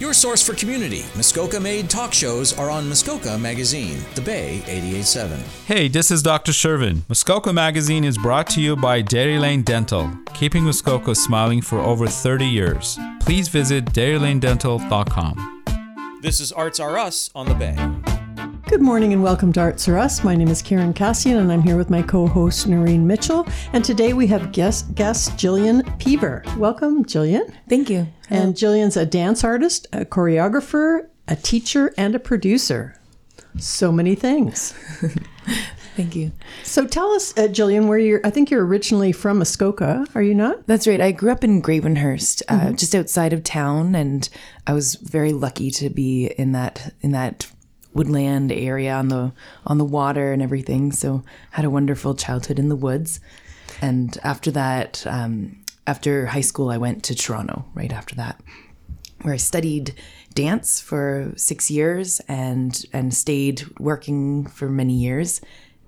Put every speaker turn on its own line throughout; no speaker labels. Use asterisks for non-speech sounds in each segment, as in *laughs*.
Your source for community. Muskoka made talk shows are on Muskoka Magazine, The Bay 887.
Hey, this is Dr. Shervin. Muskoka Magazine is brought to you by Dairy Lane Dental, keeping Muskoka smiling for over 30 years. Please visit dairylanedental.com.
This is Arts Are Us on The Bay.
Good morning and welcome to Arts Are Us. My name is Karen Cassian and I'm here with my co-host Noreen Mitchell. And today we have guest guest Jillian Peever. Welcome, Jillian.
Thank you.
And Jillian's a dance artist, a choreographer, a teacher, and a producer. So many things. *laughs*
Thank you.
So tell us, uh, Jillian, where you're. I think you're originally from Muskoka. Are you not?
That's right. I grew up in Gravenhurst, uh, just outside of town, and I was very lucky to be in that in that woodland area on the on the water and everything. So had a wonderful childhood in the woods, and after that, um, after high school, I went to Toronto. Right after that, where I studied dance for six years and and stayed working for many years.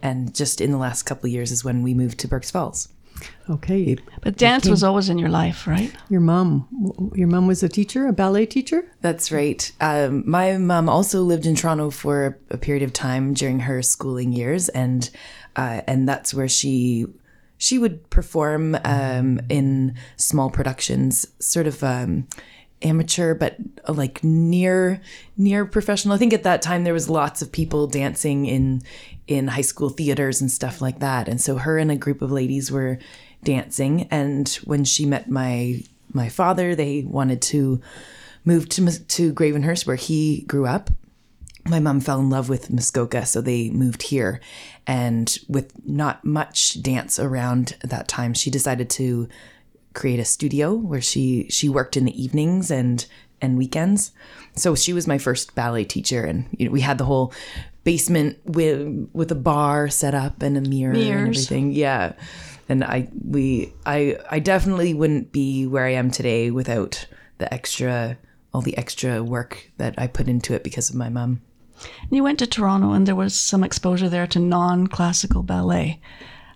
And just in the last couple years is when we moved to Burk's Falls.
Okay.
But dance was always in your life, right?
Your mom. Your mom was a teacher, a ballet teacher.
That's right. Um, my mom also lived in Toronto for a period of time during her schooling years, and uh, and that's where she she would perform um, in small productions, sort of um, amateur, but uh, like near near professional. I think at that time there was lots of people dancing in in high school theaters and stuff like that, and so her and a group of ladies were dancing. And when she met my my father, they wanted to move to to Gravenhurst, where he grew up. My mom fell in love with Muskoka, so they moved here. And with not much dance around at that time, she decided to create a studio where she she worked in the evenings and and weekends. So she was my first ballet teacher, and you know, we had the whole basement with with a bar set up and a mirror and everything. Yeah, and I we I I definitely wouldn't be where I am today without the extra all the extra work that I put into it because of my mom.
And you went to Toronto and there was some exposure there to non classical ballet.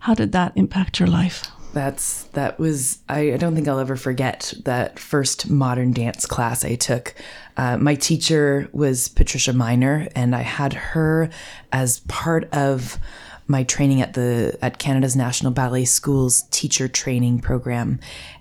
How did that impact your life?
That's that was I, I don't think I'll ever forget that first modern dance class I took. Uh, my teacher was Patricia Miner, and I had her as part of my training at the at Canada's National Ballet School's teacher training program,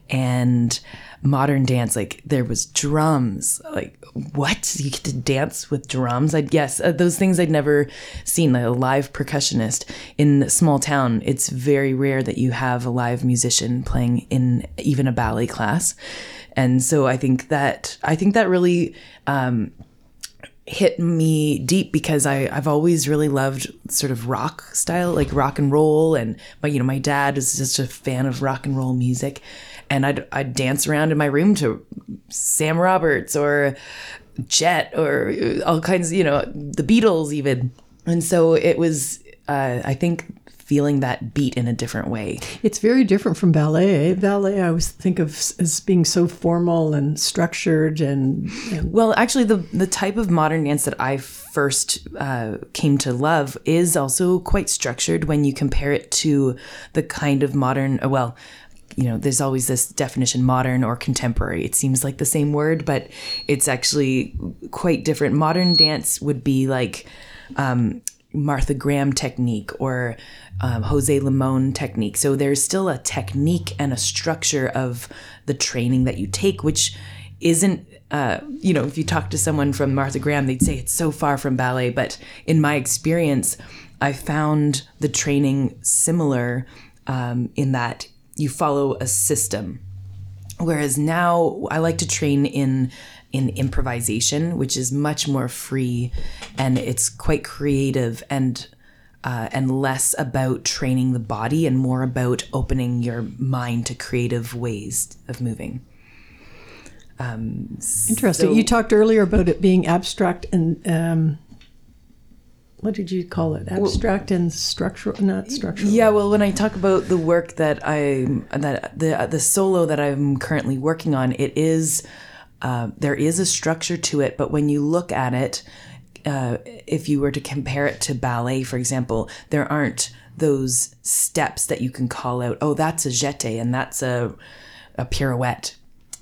and modern dance like there was drums like what you get to dance with drums i guess uh, those things i'd never seen like a live percussionist in a small town it's very rare that you have a live musician playing in even a ballet class and so i think that i think that really um, hit me deep because I, I've always really loved sort of rock style, like rock and roll. And my, you know, my dad is just a fan of rock and roll music. And I'd, I'd dance around in my room to Sam Roberts or Jet or all kinds, you know, the Beatles even. And so it was, uh, I think, feeling that beat in a different way.
It's very different from ballet. eh? Ballet, I always think of as being so formal and structured, and, and
Well, actually, the the type of modern dance that I first uh, came to love is also quite structured when you compare it to the kind of modern. uh, Well, you know, there's always this definition: modern or contemporary. It seems like the same word, but it's actually quite different. Modern dance would be like. Um, Martha Graham technique or um, Jose Limon technique. So there's still a technique and a structure of the training that you take, which isn't uh, you know if you talk to someone from martha graham they'd say it's so far from ballet but in my experience i found the training similar um, in that you follow a system whereas now i like to train in in improvisation which is much more free and it's quite creative and uh, and less about training the body and more about opening your mind to creative ways of moving
interesting.
So-
you talked earlier about it being abstract and um, what did you call it? Abstract and structural, not structural.
Yeah, well, when I talk about the work that I that the the solo that I'm currently working on, it is uh, there is a structure to it, but when you look at it, uh, if you were to compare it to ballet, for example, there aren't those steps that you can call out. Oh, that's a jeté and that's a a pirouette.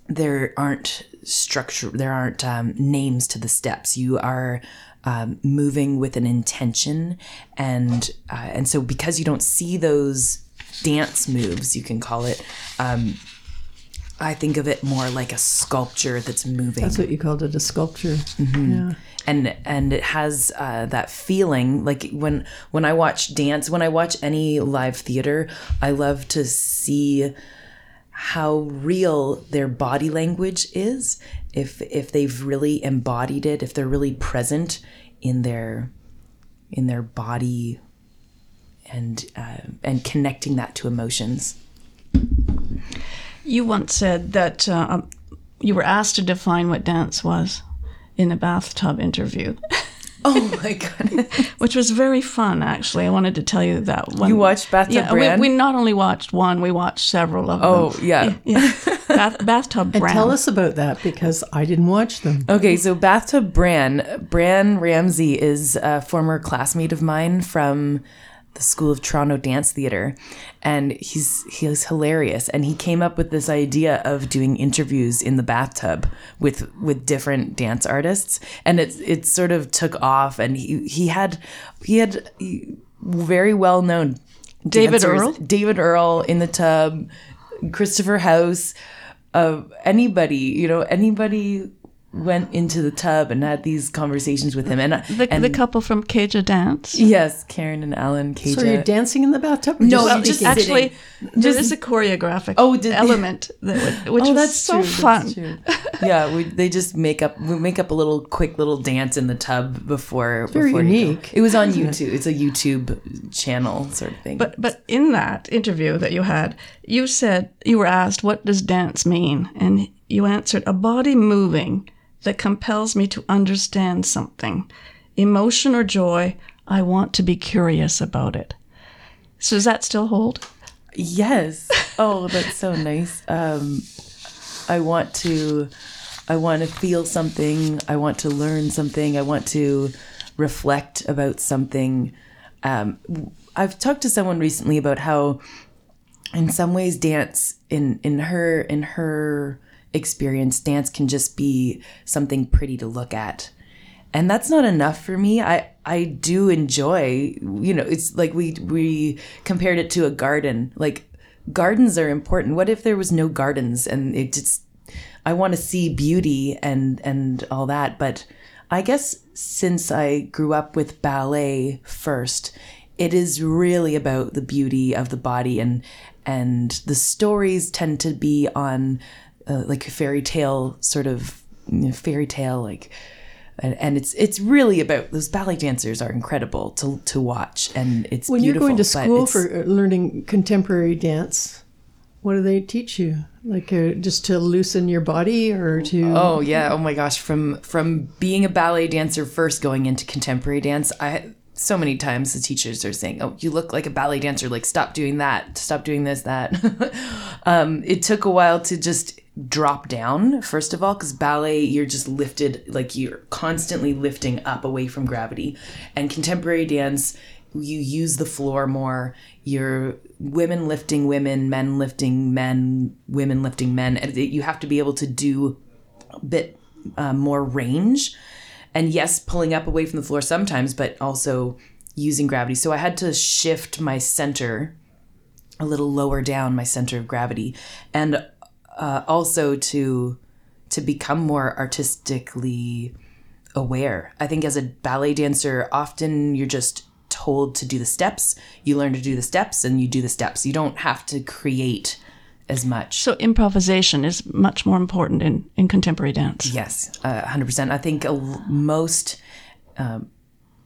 There aren't structure. There aren't um, names to the steps. You are um, moving with an intention, and uh, and so because you don't see those dance moves, you can call it. Um, I think of it more like a sculpture that's moving
That's what you called it, a sculpture.
Mm-hmm.
Yeah.
and and it has uh, that feeling like when when I watch dance, when I watch any live theater, I love to see how real their body language is. If if they've really embodied it, if they're really present in their in their body, and uh, and connecting that to emotions.
You once said that uh, um, you were asked to define what dance was in a bathtub interview, *laughs* *laughs*
Oh my god!
which was very fun. Actually, I wanted to tell you that. One.
You watched Bathtub
yeah,
Brand?
We, we not only watched one, we watched several of
Oh
them.
Oh yeah.
yeah. *laughs* Bath, bathtub
And tell us about that because I didn't watch them.
Okay, so Bathtub Bran, Bran Ramsey is a former classmate of mine from the School of Toronto Dance Theatre, and he's he's hilarious. And he came up with this idea of doing interviews in the bathtub with with different dance artists, and it it sort of took off. And he he had he had very well known
David Earle?
David Earle in the tub, Christopher House, uh, anybody, you know, anybody went into the tub and had these conversations with him. And,
the,
and
the couple from Kaeja d'Dance.
yes, Karen and Allen Kaeja.
So you're dancing in the bathtub?
No,
just
just?
Actually,
sitting.
there is a choreographic
Oh, did-
element that would, which
Oh,
was
that's
so
true.
fun.
That's true. yeah, we, they just make up we make up a little quick little dance in the tub before.
very
before you
unique,
It was on YouTube. It's a YouTube channel sort of thing.
But but in that interview that you had, you said you were asked what does dance mean, and you answered a body moving that compels me to understand something, emotion or joy. I want to be curious about it. So does that still hold?
Yes. Oh, that's so nice. Um, I want to, I want to feel something. I want to learn something. I want to reflect about something. Um, I've talked to someone recently about how, in some ways, dance in in her in her experience, dance can just be something pretty to look at. And that's not enough for me. I i do enjoy you know it's like we we compared it to a garden. Like gardens are important. What if there was no gardens and it just i want to see beauty and and all that. But i guess since i grew up with ballet first it is really about the beauty of the body and and the stories tend to be on uh, like a fairy tale sort of you know, fairy tale like and, and it's it's really about those ballet dancers are incredible to to watch and it's
When you're going to school for uh, learning contemporary dance, what do they teach you? Like uh, just to loosen your body or to.
oh yeah oh my gosh from from being a ballet dancer first going into contemporary dance I so many times the teachers are saying oh you look like a ballet dancer like stop doing that stop doing this that *laughs* um, it took a while to just drop down first of all because ballet you're just lifted like you're constantly lifting up away from gravity. And contemporary dance you use the floor more. You're women lifting women men lifting men women lifting men. You have to be able to do a bit uh, more range. And yes pulling up away from the floor sometimes but also using gravity. So i had to shift my center a little lower down my center of gravity. And uh, also to to become more artistically aware i think as a ballet dancer often you're just told to do the steps you learn to do the steps and you do the steps you don't have to create as much
So improvisation is much more important in, in contemporary dance.
Yes, uh, 100%. I think a most um,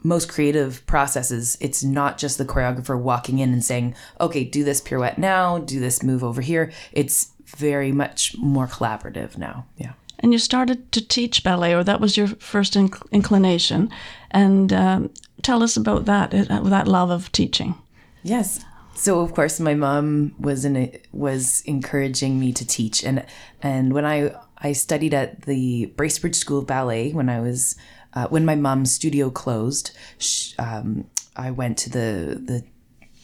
most creative processes, it's not just the choreographer walking in and saying, "Okay, do this pirouette now, do this move over here." It's very much more collaborative now. Yeah.
And you started to teach ballet, or that was your first inc- inclination. And um, tell us about that, uh, that love of teaching.
Yes. So of course my mom was in was encouraging me to teach and and when I I studied at the Bracebridge School of Ballet when I was uh, when my mom's studio closed sh um, I went to the the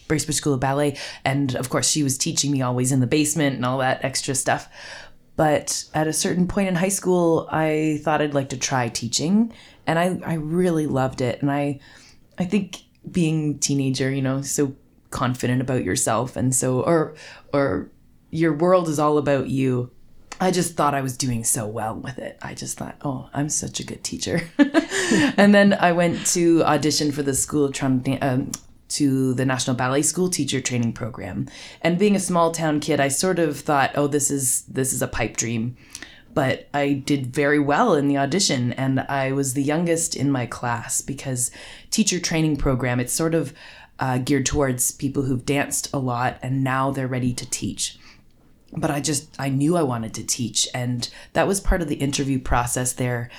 Bracebridge School of Ballet and of course she was teaching me always in the basement and all that extra stuff But at a certain point in high school, I thought I'd like to try teaching, and I, I really loved it. And I, I think being teenager, you know, so confident about yourself, and so or or your world is all about you. I just thought I was doing so well with it. I just thought, oh, I'm such a good teacher. *laughs* and then I went to audition for the School of Toronto, um, to the National Ballet School teacher training program. And being a small town kid, I sort of thought, oh, this is this is a pipe dream. But I did very well in the audition, and I was the youngest in my class because teacher training program. It's sort of uh, geared towards people who've danced a lot and now they're ready to teach but I just I knew I wanted to teach and that was part of the interview process there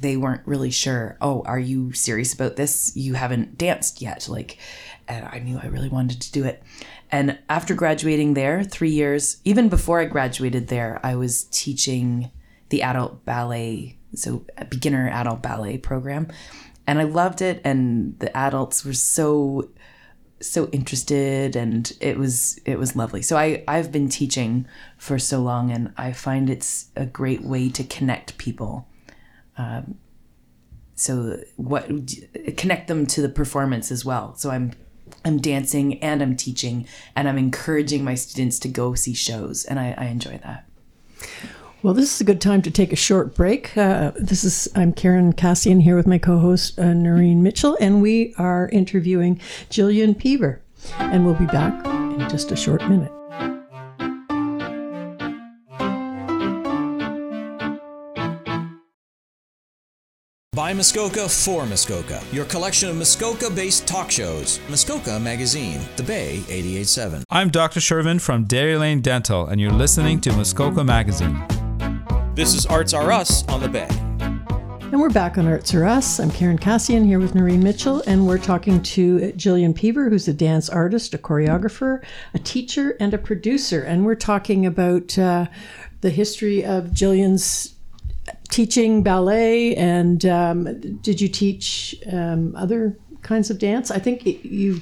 they weren't really sure oh are you serious about this? You haven't danced yet like and I knew I really wanted to do it. And after graduating there 3 years even before I graduated there I was teaching the adult ballet so beginner adult ballet program. And I loved it and the adults were so so interested and it was it was lovely. So i i've been teaching for so long and i find it's a great way to connect people um, so what connect them to the performance as well so i'm i'm dancing and i'm teaching and i'm encouraging my students to go see shows and i, I enjoy that
well, this is a good time to take a short break. Uh, this is I'm Karen Cassian here with my co-host uh, Noreen Mitchell, and we are interviewing Jillian Peever, and we'll be back in just a short minute.
By Muskoka for Muskoka, your collection of Muskoka based talk shows. Muskoka Magazine, The Bay 887.
I'm Dr. Shervin from Dairy Lane Dental, and you're listening to Muskoka Magazine.
This is Arts Are Us on the Bay.
And we're back on Arts Are Us. I'm Karen Cassian here with Noreen Mitchell, and we're talking to Jillian Peever, who's a dance artist, a choreographer, a teacher, and a producer. And we're talking about uh, the history of Jillian's teaching ballet. And um, did you teach um, other kinds of dance? I think you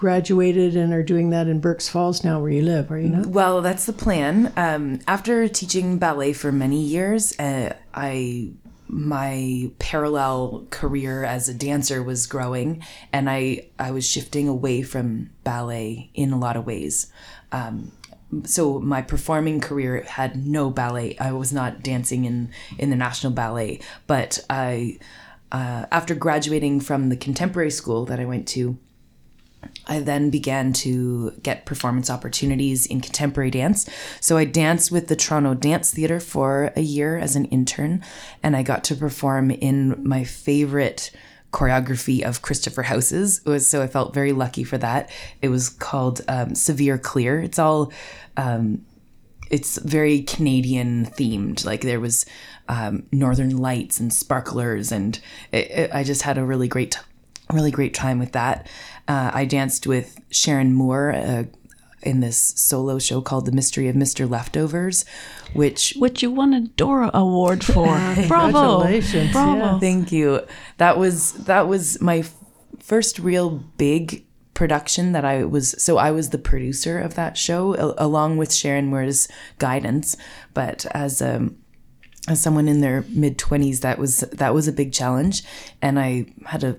graduated and are doing that in Burk's Falls now, where you live, are you not?
Well, that's the plan. Um, after teaching ballet for many years, uh, I my parallel career as a dancer was growing, and I I was shifting away from ballet in a lot of ways. Um, so my performing career had no ballet. I was not dancing in in the national ballet, but I. Uh, after graduating from the contemporary school that I went to, I then began to get performance opportunities in contemporary dance. So I danced with the Toronto Dance Theatre for a year as an intern, and I got to perform in my favorite choreography of Christopher House's. Was so I felt very lucky for that. It was called um, Severe Clear. It's all um, it's very Canadian themed. Like there was um, Northern Lights and sparklers, and it, it, I just had a really great, really great time with that. Uh, I danced with Sharon Moore. Uh, in this solo show called The Mystery of Mr. Leftovers, which
which you won a Dora Award for. Bravo! *laughs*
Congratulations.
Bravo!
Yeah.
Thank you. That was that was my f- first real big production that I was so I was the producer of that show a- along with Sharon Moore's guidance but as um as someone in their mid 20s that was that was a big challenge and I had a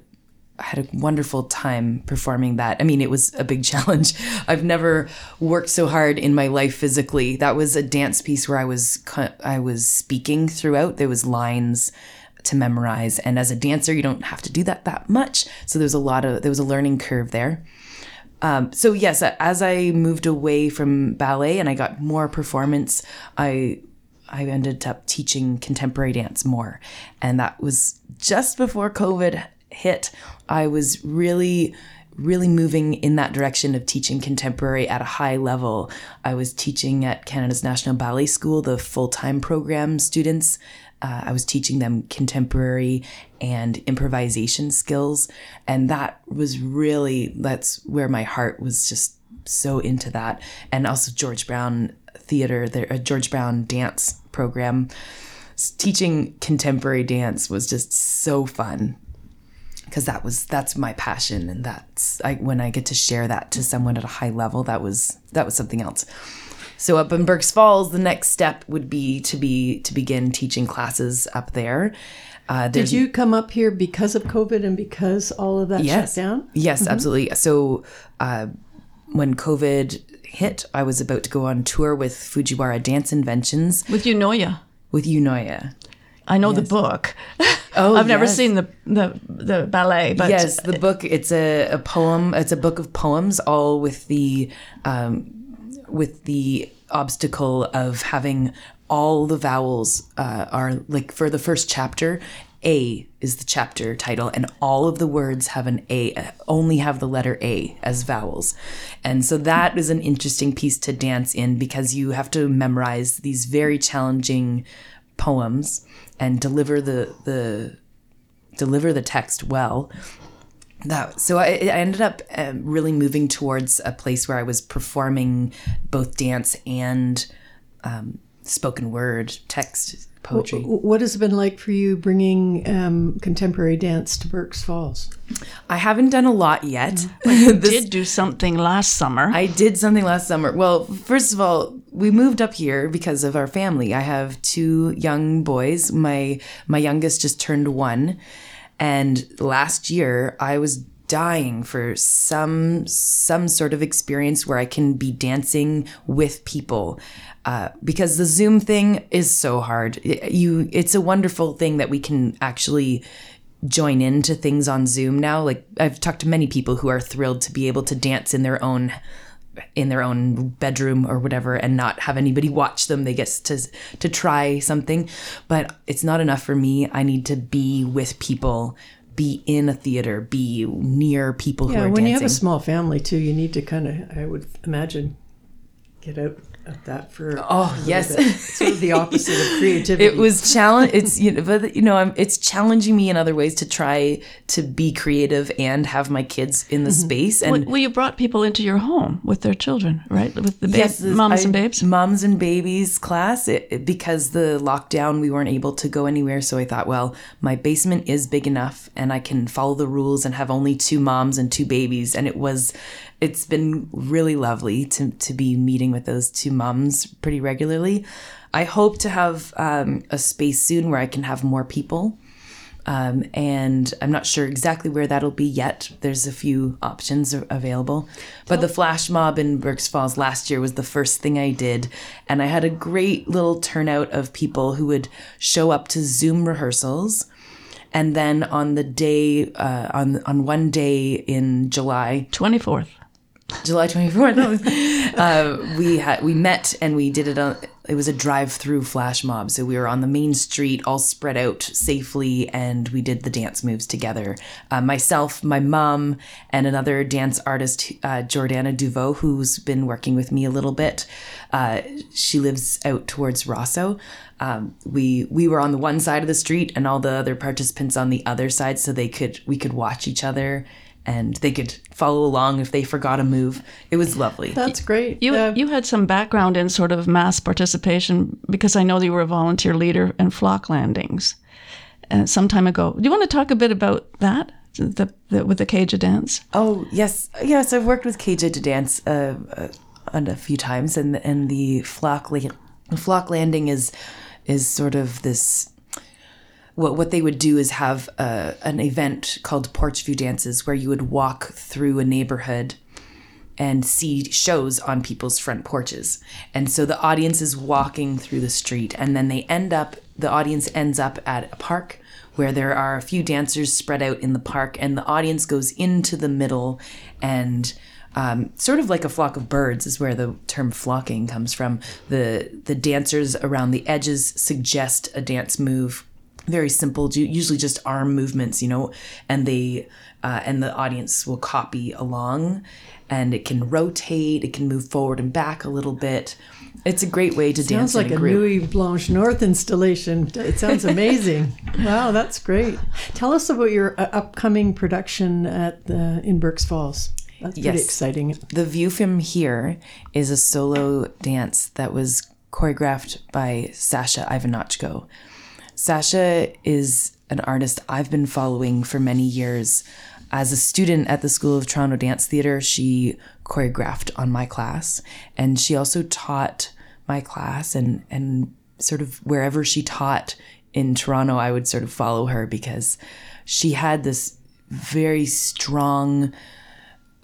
I had a wonderful time performing that. I mean, it was a big *laughs* challenge. I've never worked so hard in my life physically. That was a dance piece where I was I was speaking throughout. There was lines to memorize, and as a dancer, you don't have to do that that much. So there was a lot of there was a learning curve there. Um, so yes, as I moved away from ballet and I got more performance, I I ended up teaching contemporary dance more, and that was just before COVID hit. I was really really moving in that direction of teaching contemporary at a high level. I was teaching at Canada's National Ballet School, the full time program students. Uh, I was teaching them contemporary and improvisation skills. And that was really, that's where my heart was just so into that. And also George Brown Theater, the uh, George Brown dance program. Teaching contemporary dance was just so fun because that was that's my passion and that's I, when I get to share that to someone at a high level that was that was something else. So up in Burk's Falls, the next step would be to be to begin teaching classes up there. Uh,
Did you come up here because of COVID and because all of that
yes,
shut down?
yes, absolutely. So uh, when COVID hit, I was about to go on tour with Fujiwara Dance Inventions
With Eunoia.
with Eunoia.
I know the book. *laughs*
Oh,
I've never
yes.
seen the, the the ballet, but
yes, the book. It's a, a poem. It's a book of poems, all with the um, with the obstacle of having all the vowels uh, are like for the first chapter. A is the chapter title, and all of the words have an A, only have the letter A as vowels. And so that is an interesting piece to dance in because you have to memorize these very challenging poems and deliver the, the deliver the text well. That so I, I ended up um, really moving towards a place where I was performing both dance and um, spoken word text poetry.
What has it been like for you bringing um, contemporary dance to Burk's Falls?
I haven't done a lot yet. *laughs*
you
This-
did do something last summer.
I did something last summer. Well, first of all, we moved up here because of our family. I have two young boys. My my youngest just turned 1, and last year I was dying for some some sort of experience where I can be dancing with people. Uh, because the Zoom thing is so hard. It- you it's a wonderful thing that we can actually join into things on Zoom now. Like I've talked to many people who are thrilled to be able to dance in their own in their own bedroom or whatever and not have anybody watch them. They get to to try something, but it's not enough for me. I need to be with people, be in a theater, be near people who
Yeah,
are
when you have a small family too, you need to kind of, I would imagine, get out of that for.
Oh, yes.
It's sort of the opposite of *laughs* creativity.
it was challenge it's you know but you know I'm, it's challenging me in other ways to try to be creative and have my kids in the mm-hmm. space and
well, well, you brought people into your home with their children, right? With the babe,
this-
moms
I-
and babes.
Moms and babies class. It, it- because the lockdown, we weren't able to go anywhere. So I thought, well, my basement is big enough, and I can follow the rules and have only two moms and two babies. And it was, it's been really lovely to to be meeting with those two moms pretty regularly. I hope to have um, a space soon where I can have more people. Um, and I'm not sure exactly where that'll be yet. There's a few options available. But the flash mob in Burk's Falls last year was the first thing I did. And I had a great little turnout of people who would show up to Zoom rehearsals. And then on the day, uh, on, on one day in July,
24th.
July 24th. *laughs* uh, we had we met and we did it on it was a drive-through flash mob. So we were on the main street all spread out safely and we did the dance moves together. Uh, myself, my mom, and another dance artist, uh, Jordana Duveau, who's been working with me a little bit. Uh, she lives out towards Rosseau. Um, we we were on the one side of the street and all the other participants on the other side so they could we could watch each other and they could follow along if they forgot a move. It was lovely.
That's great.
You
Uh,
you had some background in sort of mass participation because I know that you were a volunteer leader in flock landings uh, some time ago. Do you want to talk a bit about that the, the, with the Kaeja d'Dance?
Oh yes, yes. I've worked with Kaeja d'Dance uh, uh, a few times, and and the flock la- flock landing is is sort of this. What what they would do is have uh, an event called Porch View Dances, where you would walk through a neighborhood and see shows on people's front porches. And so the audience is walking through the street and then they end up the audience ends up at a park where there are a few dancers spread out in the park and the audience goes into the middle and um, sort of like a flock of birds is where the term flocking comes from. The the dancers around the edges suggest a dance move very simple, usually just arm movements, you know, and they uh, and the audience will copy along, and it can rotate, it can move forward and back a little bit. It's a great way to dance
Sounds like a
group.
Nuit Blanche North installation. It sounds *laughs* amazing. wow, that's great. Tell us about your uh, upcoming production at the in Burk's Falls. That's pretty
Yes.
exciting.
the view from here is a solo dance that was choreographed by Sasha Ivanochko. Sasha is an artist I've been following for many years. as a student at the School of Toronto Dance Theatre, she choreographed on my class, and she also taught my class and and sort of wherever she taught in Toronto, I would sort of follow her because she had this very strong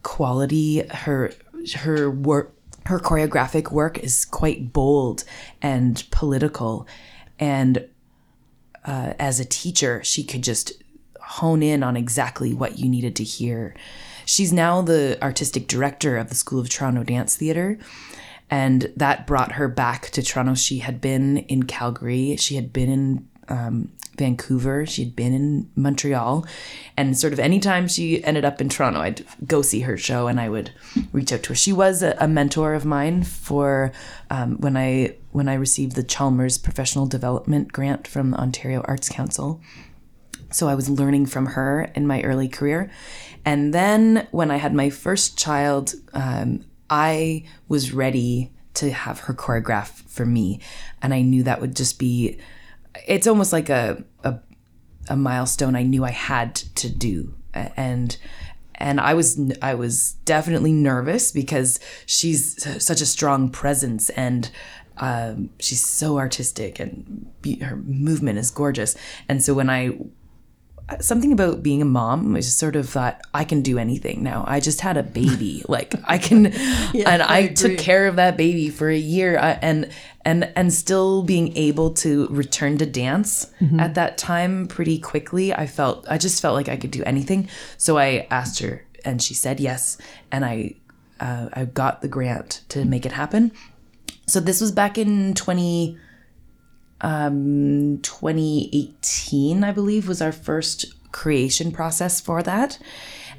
quality. Her her work her choreographic work is quite bold and political and uh, as a teacher she could just hone in on exactly what you needed to hear. She's now the artistic director of the school of toronto dance theatre and that brought her back to toronto. She had been in calgary. She had been in um, Vancouver. She had been in Montreal. And sort of anytime she ended up in Toronto, I'd go see her show and I would reach out to her. She was a, a mentor of mine for um, when I when I received the Chalmers Professional Development Grant from the Ontario Arts Council. So I was learning from her in my early career. And then when I had my first child, um, I was ready to have her choreograph for me. And I knew that would just be it's almost like a, a a milestone I knew I had to do, and and I was I was definitely nervous because she's such a strong presence and um, she's so artistic and be, her movement is gorgeous. And so when I something about being a mom I just sort of thought I can do anything now. I just had a baby, *laughs* like I can,
Yeah,
and I,
I
took care of that baby for a year, uh, and and and still being able to return to dance at that time pretty quickly. I felt I just felt like I could do anything. So I asked her, and she said yes, and I uh, I got the grant to make it happen. So this was back in twenty. Um, 2018, I believe, was our first creation process for that.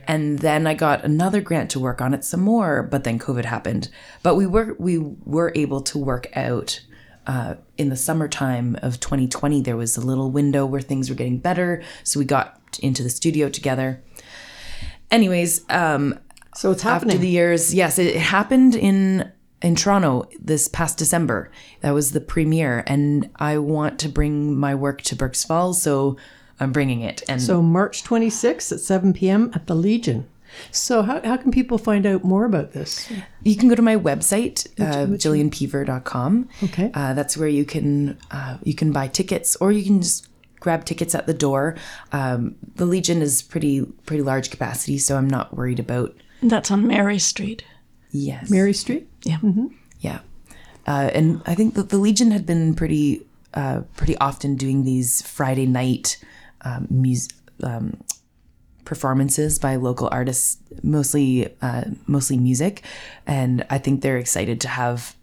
And then I got another grant to work on it some more, but then COVID happened. But we were we were able to work out uh, in the summertime of 2020. There was a little window where things were getting better, so we got into the studio together. Anyways, um,
So it's happening.
after the years, yes, it happened in in Toronto this past December. That was the premiere, and I want to bring my work to Burk's Falls, so I'm bringing it. And
so March 26th at 7 p.m. at the Legion. So how, how can people find out more about this?
you can go to my website, uh, jillianpeever.com.
Okay.
uh, that's where you can uh, you can buy tickets, or you can just grab tickets at the door. Um, the Legion is pretty pretty large capacity, so I'm not worried about.
That's on Mary Street.
Yes,
Mary Street?
Yeah.
Yeah, uh, and I think that the Legion had been pretty uh, pretty often doing these Friday night um, mus- um, performances by local artists, mostly uh, mostly music, and I think they're excited to have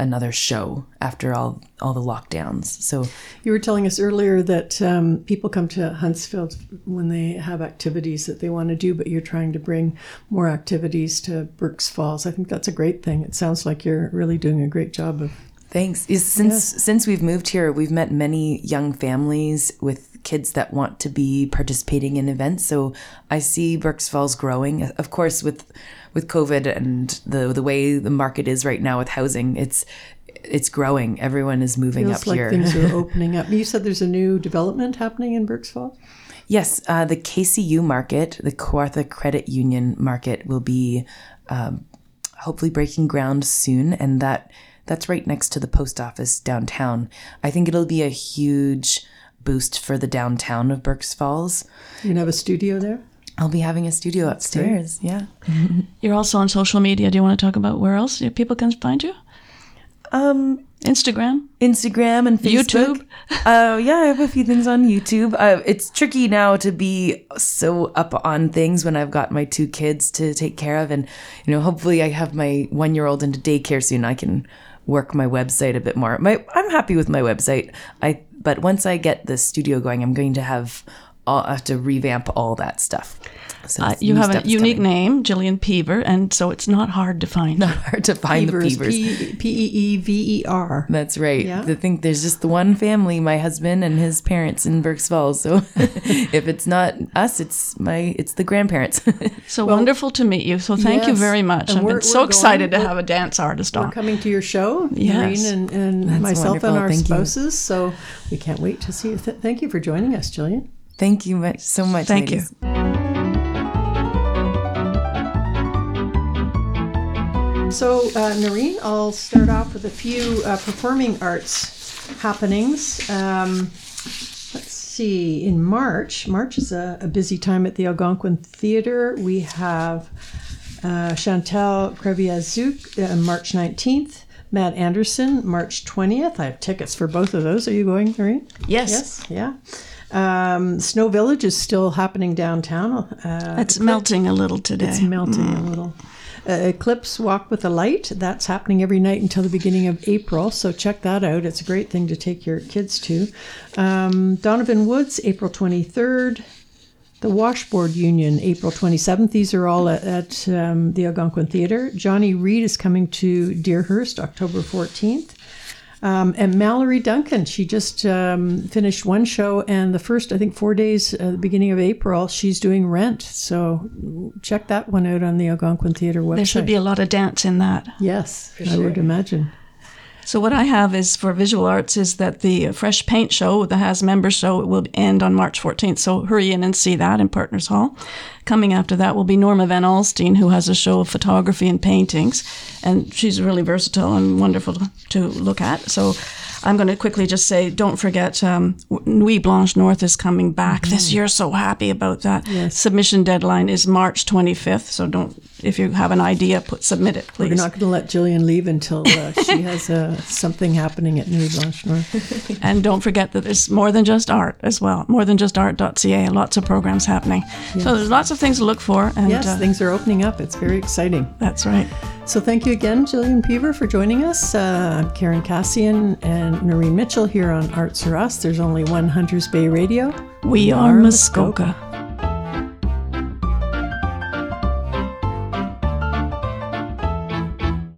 another show after all all the lockdowns. So
You were telling us earlier that um, people come to Huntsville when they have activities that they want to do, but you're trying to bring more activities to Burk's Falls. I think that's a great thing. It sounds like you're really doing a great job of.
Thanks. Is- Since since we've moved here, we've met many young families with kids that want to be participating in events. So I see Burk's Falls growing. Of course, with with COVID and the the way the market is right now with housing, it's it's growing. Everyone is moving
Feels
up
like
here.
things are *laughs* opening up. You said there's a new development happening in Burk's Falls.
Yes, uh, the KCU market, the Kawartha Credit Union market, will be um, hopefully breaking ground soon, and that that's right next to the post office downtown. I think it'll be a huge boost for the downtown of Burk's Falls.
You can have a studio there.
I'll be having a studio upstairs. Yeah. *laughs*
You're also on social media. Do you want to talk about where else people can find you?
Um,
Instagram?
Instagram and Facebook.
YouTube?
uh, *laughs* yeah, I have a few things on YouTube. Uh, it's tricky now to be so up on things when I've got my two kids to take care of, and you know, hopefully, I have my one-year-old into daycare soon. I can work my website a bit more. My, I'm happy with my website. I but once I get the studio going, I'm going to have all, I have to revamp all that stuff. So
Uh, you have a unique
coming.
name, Jillian Peever, and so it's not hard to find.
Not Hard to find the
Peevers,
Peevers.
P E E V E R.
That's right.
Yeah.
I think there's just the one family, my husband and his parents in Burk's Falls. So *laughs* if it's not us, it's my it's the grandparents. *laughs*
So wonderful to meet you. So thank you very much.
And
I've
we're-
been so
we're
excited
going-
to have a dance artist
We're
on.
coming to your show,
Yes.
Noreen and, and myself and our
Thank you.
spouses. So we can't wait to see you. Th- thank you for joining us, Jillian.
Thank you much, so much.
Thank
ladies. you.
So, uh, Noreen, I'll start off with a few uh, performing arts happenings. Um, let's see, in March, March is a, a busy time at the Algonquin Theatre. We have uh, Chantal Kreviazuk uh, March 19th. Matt Andersen, March 20th. I have tickets for both of those. Are you going, Noreen?
Yes.
Yes, yeah. Um, Snow Village is still happening downtown. Uh,
It's melting a little today.
it's melting a little. Uh, Eclipse Walk with a Light, that's happening every night until the beginning of April, so check that out. It's a great thing to take your kids to. Um, Donovan Woods, April 23rd. The Washboard Union, April 27th. These are all at, at um, the Algonquin Theatre. Johnny Reid is coming to Deerhurst, October 14th. Um, and Mallory Duncan, she just um, finished one show, and the first, I think, four days, uh, the beginning of April, she's doing Rent. So check that one out on the Algonquin Theatre website.
there should be a lot of dance in that.
yes, I would imagine.
So what I have is for visual arts is that the Fresh Paint Show, the Has Members Show, will end on March 14th. So hurry in and see that in Partners Hall. Coming after that will be Norma Van Alstine, who has a show of photography and paintings, and she's really versatile and wonderful to look at. So I'm going to quickly just say, don't forget, um, Nuit Blanche North is coming back this year. So happy about that.
Yes.
Submission deadline is March 25th. So don't, if you have an idea, put submit it, please.
We're not going to let Jillian leave until uh, she *laughs* has uh, something happening at Nuit Blanche North. *laughs*
And don't forget that there's more than just art as well, more than just art.ca, lots of programs happening. So there's lots of things to look for. And
Yes,
uh,
things are opening up. It's very exciting.
that's right.
So thank you again, Jillian Peever, for joining us. Uh, I'm Karen Cassian and Noreen Mitchell here on Arts for Us. There's only one Hunters Bay Radio.
We are Muskoka.